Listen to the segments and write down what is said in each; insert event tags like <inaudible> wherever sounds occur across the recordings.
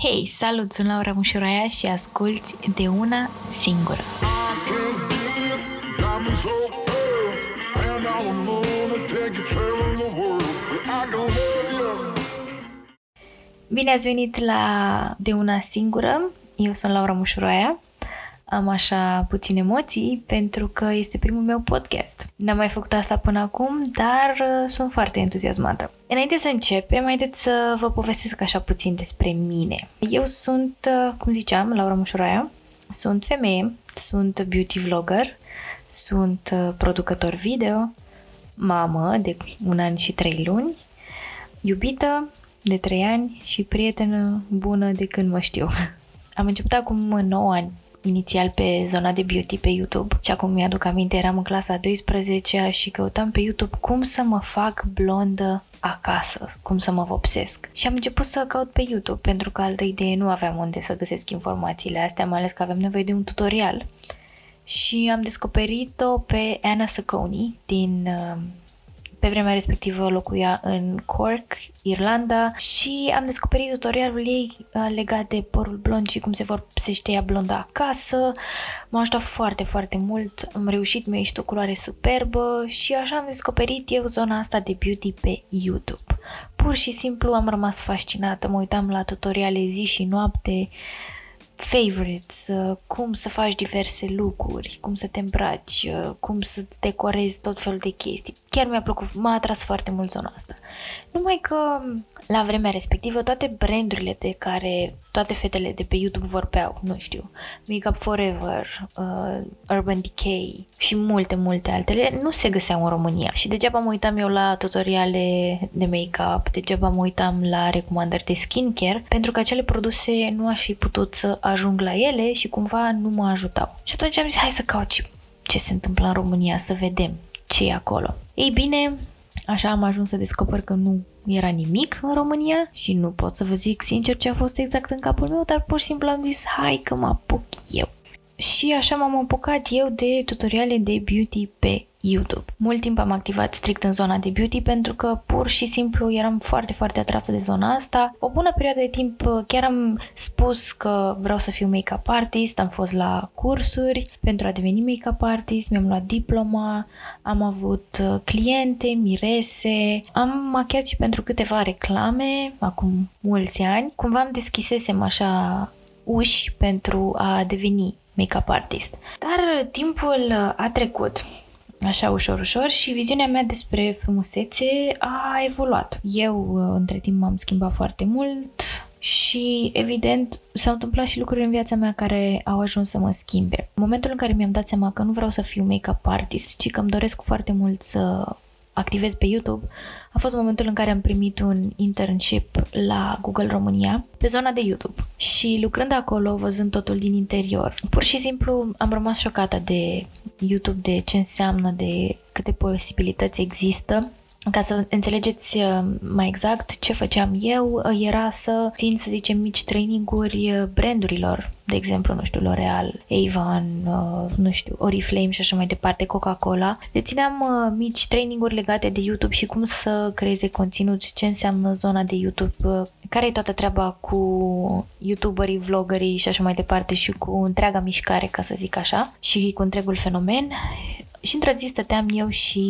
Hei, salut, sunt Laura Mușuraia și asculti de una singură. Bine ați venit la De una singură. Eu sunt Laura Mușuraia am așa puține emoții pentru că este primul meu podcast. N-am mai făcut asta până acum, dar uh, sunt foarte entuziasmată. Înainte să începem, haideți să vă povestesc așa puțin despre mine. Eu sunt, uh, cum ziceam, Laura Mușuraia, sunt femeie, sunt beauty vlogger, sunt uh, producător video, mamă de un an și trei luni, iubită de trei ani și prietenă bună de când mă știu. <laughs> Am început acum 9 ani inițial pe zona de beauty pe YouTube și acum mi-aduc aminte, eram în clasa 12 și căutam pe YouTube cum să mă fac blondă acasă, cum să mă vopsesc. Și am început să caut pe YouTube pentru că altă idee nu aveam unde să găsesc informațiile astea, mai ales că aveam nevoie de un tutorial. Și am descoperit-o pe Anna Sacconi din uh, pe vremea respectivă locuia în Cork, Irlanda și am descoperit tutorialul ei uh, legat de părul blond și cum se vopsește ea blonda acasă. M-a ajutat foarte, foarte mult. Am reușit, mi-a ieșit o culoare superbă și așa am descoperit eu zona asta de beauty pe YouTube. Pur și simplu am rămas fascinată, mă uitam la tutoriale zi și noapte, favorites, uh, cum să faci diverse lucruri, cum să te îmbraci, uh, cum să decorezi tot felul de chestii. Chiar mi-a plăcut, m-a atras foarte mult zona asta. Numai că la vremea respectivă toate brandurile de care toate fetele de pe YouTube vorbeau, nu știu, Makeup Forever, uh, Urban Decay și multe, multe altele, nu se găseau în România. Și degeaba mă uitam eu la tutoriale de make-up, degeaba mă uitam la recomandări de skincare, pentru că acele produse nu aș fi putut să ajung la ele și cumva nu mă ajutau. Și atunci am zis, hai să caut ce, ce se întâmplă în România, să vedem ce e acolo. Ei bine, Așa am ajuns să descoper că nu era nimic în România și nu pot să vă zic sincer ce a fost exact în capul meu, dar pur și simplu am zis hai că mă apuc eu. Și așa m-am apucat eu de tutoriale de beauty pe YouTube. Mult timp am activat strict în zona de beauty pentru că pur și simplu eram foarte, foarte atrasă de zona asta. O bună perioadă de timp uh, chiar am spus că vreau să fiu make-up artist, am fost la cursuri pentru a deveni make-up artist, mi-am luat diploma, am avut uh, cliente, mirese, am machiat și pentru câteva reclame, acum mulți ani. Cumva am deschisesem așa uși pentru a deveni make-up artist. Dar timpul a trecut așa ușor, ușor și viziunea mea despre frumusețe a evoluat. Eu, între timp, m-am schimbat foarte mult și, evident, s-au întâmplat și lucruri în viața mea care au ajuns să mă schimbe. În momentul în care mi-am dat seama că nu vreau să fiu make-up artist, ci că îmi doresc foarte mult să activez pe YouTube, a fost momentul în care am primit un internship la Google România pe zona de YouTube. Și lucrând acolo, văzând totul din interior, pur și simplu am rămas șocată de YouTube, de ce înseamnă, de câte posibilități există. Ca să înțelegeți uh, mai exact ce făceam eu, uh, era să țin, să zicem, mici traininguri uh, brandurilor, de exemplu, nu știu, L'Oreal, Avon, nu știu, Oriflame și așa mai departe, Coca-Cola. Dețineam mici traininguri legate de YouTube și cum să creeze conținut, ce înseamnă zona de YouTube, care e toată treaba cu youtuberii, vloggerii și așa mai departe și cu întreaga mișcare, ca să zic așa, și cu întregul fenomen. Și într-o zi stăteam eu și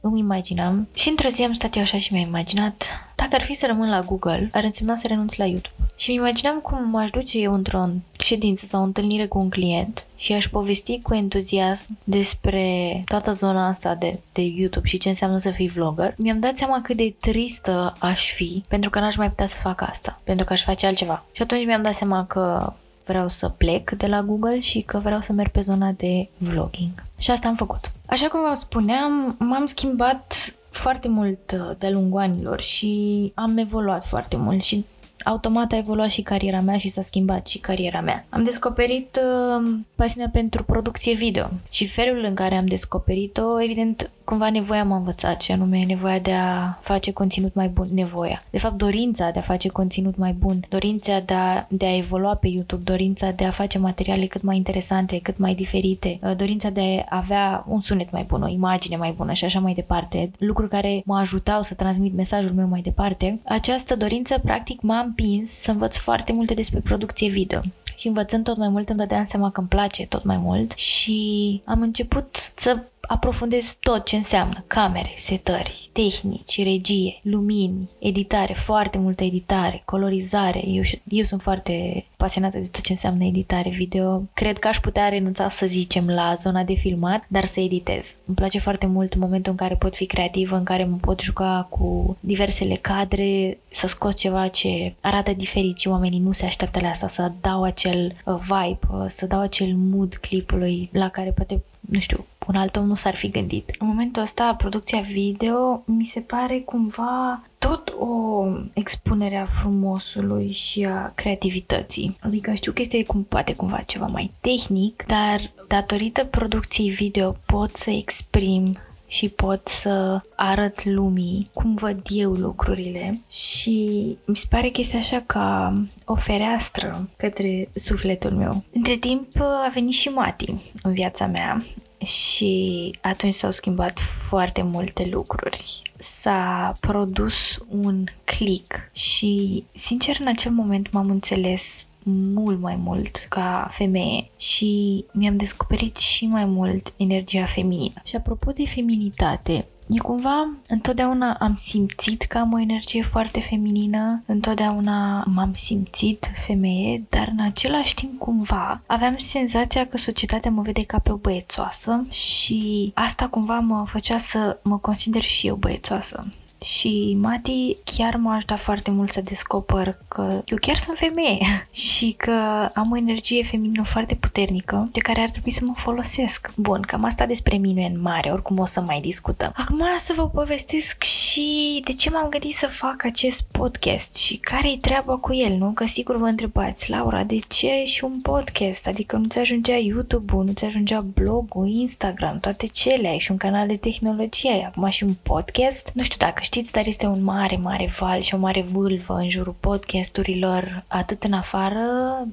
îmi imaginam și într-o zi am stat eu așa și mi-am imaginat dacă ar fi să rămân la Google, ar însemna să renunț la YouTube. Și mi imaginam cum m-aș duce eu într-o ședință sau o întâlnire cu un client și aș povesti cu entuziasm despre toată zona asta de, de YouTube și ce înseamnă să fii vlogger. Mi-am dat seama cât de tristă aș fi pentru că n-aș mai putea să fac asta, pentru că aș face altceva. Și atunci mi-am dat seama că vreau să plec de la Google și că vreau să merg pe zona de vlogging. Și asta am făcut. Așa cum vă spuneam, m-am schimbat foarte mult uh, de-a lungul anilor și am evoluat foarte mult și automat a evoluat și cariera mea și s-a schimbat și cariera mea. Am descoperit uh, pasiunea pentru producție video și felul în care am descoperit-o, evident, cumva nevoia m-a învățat și anume nevoia de a face conținut mai bun, nevoia. De fapt, dorința de a face conținut mai bun, dorința de a, de a evolua pe YouTube, dorința de a face materiale cât mai interesante, cât mai diferite, uh, dorința de a avea un sunet mai bun, o imagine mai bună și așa mai departe, lucruri care mă ajutau să transmit mesajul meu mai departe. Această dorință, practic, m-a împins să învăț foarte multe despre producție video. Și învățând tot mai mult îmi dădeam seama că îmi place tot mai mult și am început să aprofundez tot ce înseamnă camere, setări, tehnici, regie, lumini, editare, foarte multă editare, colorizare. Eu, eu sunt foarte pasionată de tot ce înseamnă editare video. Cred că aș putea renunța, să zicem, la zona de filmat, dar să editez. Îmi place foarte mult momentul în care pot fi creativă, în care mă pot juca cu diversele cadre, să scot ceva ce arată diferit și oamenii nu se așteaptă la asta, să dau acel uh, vibe, uh, să dau acel mood clipului la care poate nu știu, un alt om nu s-ar fi gândit. În momentul ăsta, producția video mi se pare cumva tot o expunere a frumosului și a creativității. Adică știu că este cum poate cumva ceva mai tehnic, dar datorită producției video pot să exprim și pot să arăt lumii cum văd eu lucrurile și mi se pare că este așa ca o fereastră către sufletul meu. Între timp a venit și Mati în viața mea și atunci s-au schimbat foarte multe lucruri. S-a produs un click și, sincer, în acel moment m-am înțeles mult mai mult ca femeie și mi-am descoperit și mai mult energia feminină. Și apropo de feminitate, E cumva, întotdeauna am simțit că am o energie foarte feminină, întotdeauna m-am simțit femeie, dar în același timp cumva aveam senzația că societatea mă vede ca pe o băiețoasă și asta cumva mă făcea să mă consider și eu băiețoasă. Și Mati chiar m-aș ajutat foarte mult să descoper că eu chiar sunt femeie <laughs> și că am o energie feminină foarte puternică de care ar trebui să mă folosesc. Bun, cam asta despre mine în mare, oricum o să mai discutăm. Acum să vă povestesc și de ce m-am gândit să fac acest podcast și care e treaba cu el, nu? Că sigur vă întrebați, Laura, de ce și un podcast? Adică nu ți ajungea YouTube-ul, nu ți ajungea blogul, Instagram, toate cele, ai și un canal de tehnologie, acum și un podcast? Nu știu dacă știți, dar este un mare, mare val și o mare vâlvă în jurul podcasturilor, atât în afară,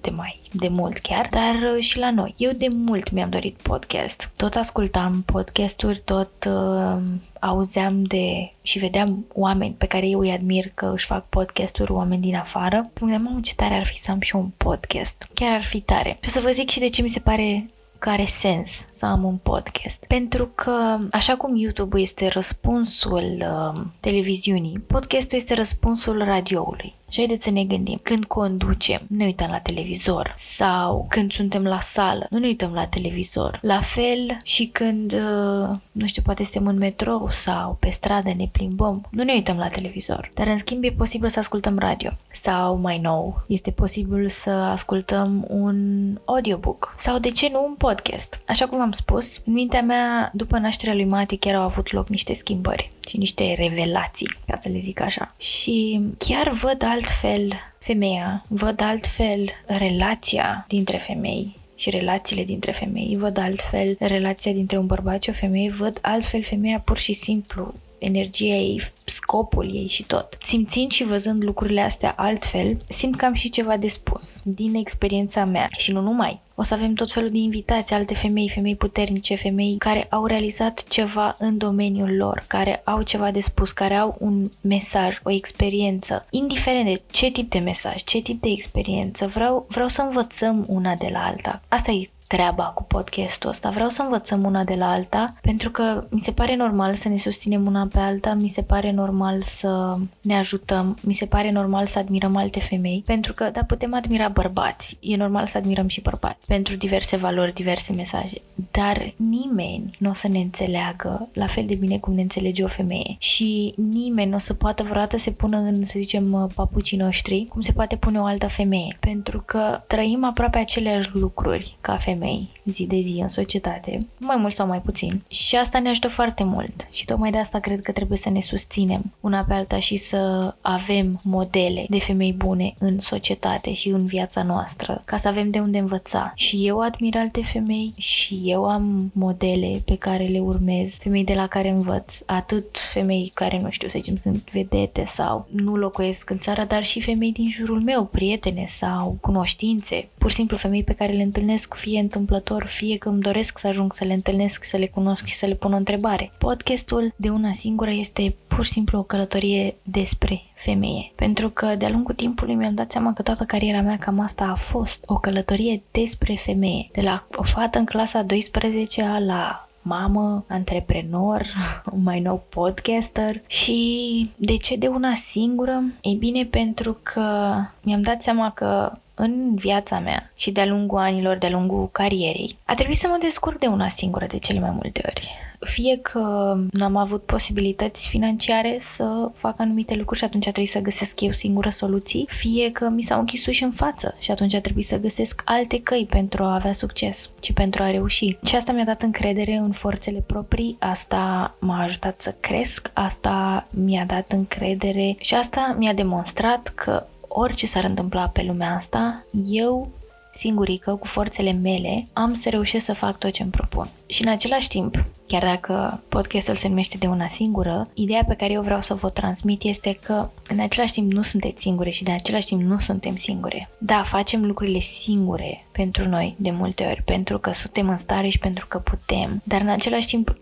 de mai de mult chiar, dar și la noi. Eu de mult mi-am dorit podcast. Tot ascultam podcasturi, tot uh, auzeam de și vedeam oameni pe care eu îi admir că își fac podcasturi, oameni din afară. Mă gândeam, ce tare ar fi să am și un podcast. Chiar ar fi tare. Și o să vă zic și de ce mi se pare că are sens să am un podcast. Pentru că, așa cum YouTube este răspunsul uh, televiziunii, podcastul este răspunsul radioului. Și haideți să ne gândim. Când conducem, ne uităm la televizor sau când suntem la sală, nu ne uităm la televizor. La fel și când, uh, nu știu, poate suntem în metrou sau pe stradă ne plimbăm, nu ne uităm la televizor. Dar în schimb e posibil să ascultăm radio sau mai nou, este posibil să ascultăm un audiobook sau de ce nu un podcast. Așa cum am spus, în mintea mea, după nașterea lui Mati, chiar au avut loc niște schimbări și niște revelații, ca să le zic așa. Și chiar văd altfel femeia, văd altfel relația dintre femei și relațiile dintre femei, văd altfel relația dintre un bărbat și o femeie, văd altfel femeia pur și simplu energia ei, scopul ei și tot. Simțind și văzând lucrurile astea altfel, simt că am și ceva de spus din experiența mea și nu numai. O să avem tot felul de invitații, alte femei, femei puternice, femei care au realizat ceva în domeniul lor, care au ceva de spus, care au un mesaj, o experiență, indiferent de ce tip de mesaj, ce tip de experiență, vreau, vreau să învățăm una de la alta. Asta e treaba cu podcastul ăsta. Vreau să învățăm una de la alta, pentru că mi se pare normal să ne susținem una pe alta, mi se pare normal să ne ajutăm, mi se pare normal să admirăm alte femei, pentru că, da, putem admira bărbați, e normal să admirăm și bărbați, pentru diverse valori, diverse mesaje, dar nimeni nu o să ne înțeleagă la fel de bine cum ne înțelege o femeie și nimeni nu o să poată vreodată să pună în, să zicem, papucii noștri, cum se poate pune o altă femeie, pentru că trăim aproape aceleași lucruri ca femei femei zi de zi în societate, mai mult sau mai puțin. Și asta ne ajută foarte mult și tocmai de asta cred că trebuie să ne susținem una pe alta și să avem modele de femei bune în societate și în viața noastră, ca să avem de unde învăța. Și eu admir alte femei și eu am modele pe care le urmez, femei de la care învăț, atât femei care, nu știu, să zicem, sunt vedete sau nu locuiesc în țară, dar și femei din jurul meu, prietene sau cunoștințe, pur și simplu femei pe care le întâlnesc fie întâmplător, fie că îmi doresc să ajung să le întâlnesc, să le cunosc și să le pun o întrebare. Podcastul de una singură este pur și simplu o călătorie despre femeie. Pentru că de-a lungul timpului mi-am dat seama că toată cariera mea cam asta a fost o călătorie despre femeie. De la o fată în clasa 12 la mamă, antreprenor, <laughs> mai nou podcaster și de ce de una singură? Ei bine, pentru că mi-am dat seama că în viața mea și de-a lungul anilor, de-a lungul carierei, a trebuit să mă descurc de una singură de cele mai multe ori. Fie că nu am avut posibilități financiare să fac anumite lucruri și atunci a trebuit să găsesc eu singură soluții, fie că mi s-au închis uși în față și atunci a trebuit să găsesc alte căi pentru a avea succes și pentru a reuși. Și asta mi-a dat încredere în forțele proprii, asta m-a ajutat să cresc, asta mi-a dat încredere și asta mi-a demonstrat că orice s-ar întâmpla pe lumea asta, eu singurică, cu forțele mele, am să reușesc să fac tot ce îmi propun. Și în același timp, chiar dacă podcastul se numește de una singură, ideea pe care eu vreau să vă transmit este că în același timp nu sunteți singure și de același timp nu suntem singure. Da, facem lucrurile singure pentru noi de multe ori, pentru că suntem în stare și pentru că putem, dar în același timp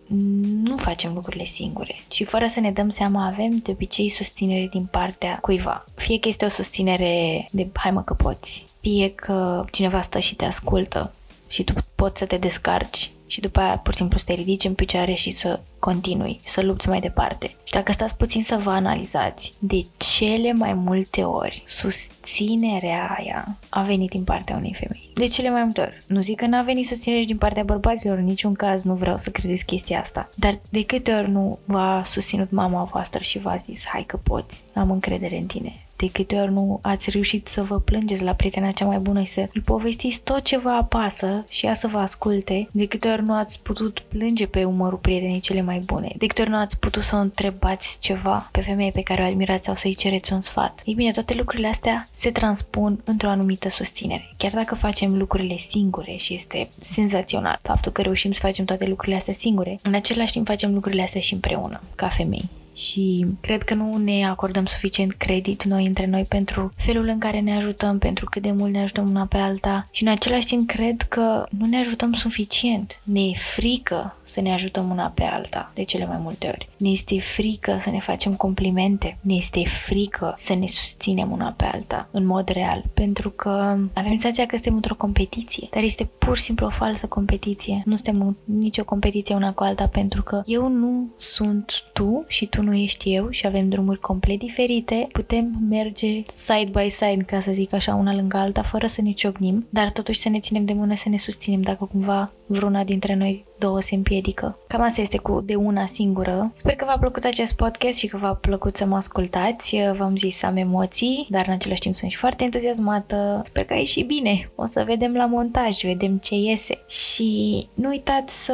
nu facem lucrurile singure, ci fără să ne dăm seama avem de obicei susținere din partea cuiva. Fie că este o susținere de hai mă că poți, fie că cineva stă și te ascultă și tu poți să te descarci și după aia pur și simplu să te ridici în picioare și să continui, să lupți mai departe. Și dacă stați puțin să vă analizați, de cele mai multe ori susținerea aia a venit din partea unei femei. De cele mai multe ori. Nu zic că n-a venit susținere din partea bărbaților, în niciun caz nu vreau să credeți chestia asta. Dar de câte ori nu v-a susținut mama voastră și v-a zis, hai că poți, am încredere în tine, de câte ori nu ați reușit să vă plângeți la prietena cea mai bună și să îi povestiți tot ce vă apasă și ea să vă asculte, de câte ori nu ați putut plânge pe umărul prietenii cele mai bune, de câte ori nu ați putut să o întrebați ceva pe femeie pe care o admirați sau să-i cereți un sfat. Ei bine, toate lucrurile astea se transpun într-o anumită susținere. Chiar dacă facem lucrurile singure și este senzațional faptul că reușim să facem toate lucrurile astea singure, în același timp facem lucrurile astea și împreună, ca femei și cred că nu ne acordăm suficient credit noi între noi pentru felul în care ne ajutăm, pentru cât de mult ne ajutăm una pe alta și în același timp cred că nu ne ajutăm suficient. Ne e frică să ne ajutăm una pe alta de cele mai multe ori. Ne este frică să ne facem complimente, ne este frică să ne susținem una pe alta în mod real, pentru că avem senzația că suntem într-o competiție, dar este pur și simplu o falsă competiție. Nu suntem în nicio competiție una cu alta pentru că eu nu sunt tu și tu nu ești eu și avem drumuri complet diferite, putem merge side by side, ca să zic așa, una lângă alta, fără să ne ciocnim, dar totuși să ne ținem de mână, să ne susținem dacă cumva vreuna dintre noi două se împiedică. Cam asta este cu de una singură. Sper că v-a plăcut acest podcast și că v-a plăcut să mă ascultați. V-am zis am emoții, dar în același timp sunt și foarte entuziasmată. Sper că a ieșit bine. O să vedem la montaj, vedem ce iese. Și nu uitați să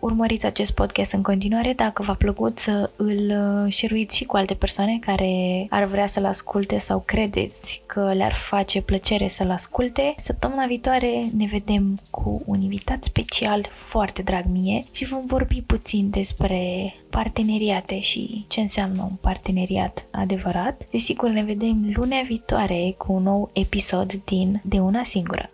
urmăriți acest podcast în continuare dacă v-a plăcut să îl șeruiți și cu alte persoane care ar vrea să-l asculte sau credeți că le-ar face plăcere să-l asculte. Săptămâna viitoare ne vedem cu un invitat special foarte drag mie și vom vorbi puțin despre parteneriate și ce înseamnă un parteneriat adevărat. Desigur, ne vedem lunea viitoare cu un nou episod din De una singură.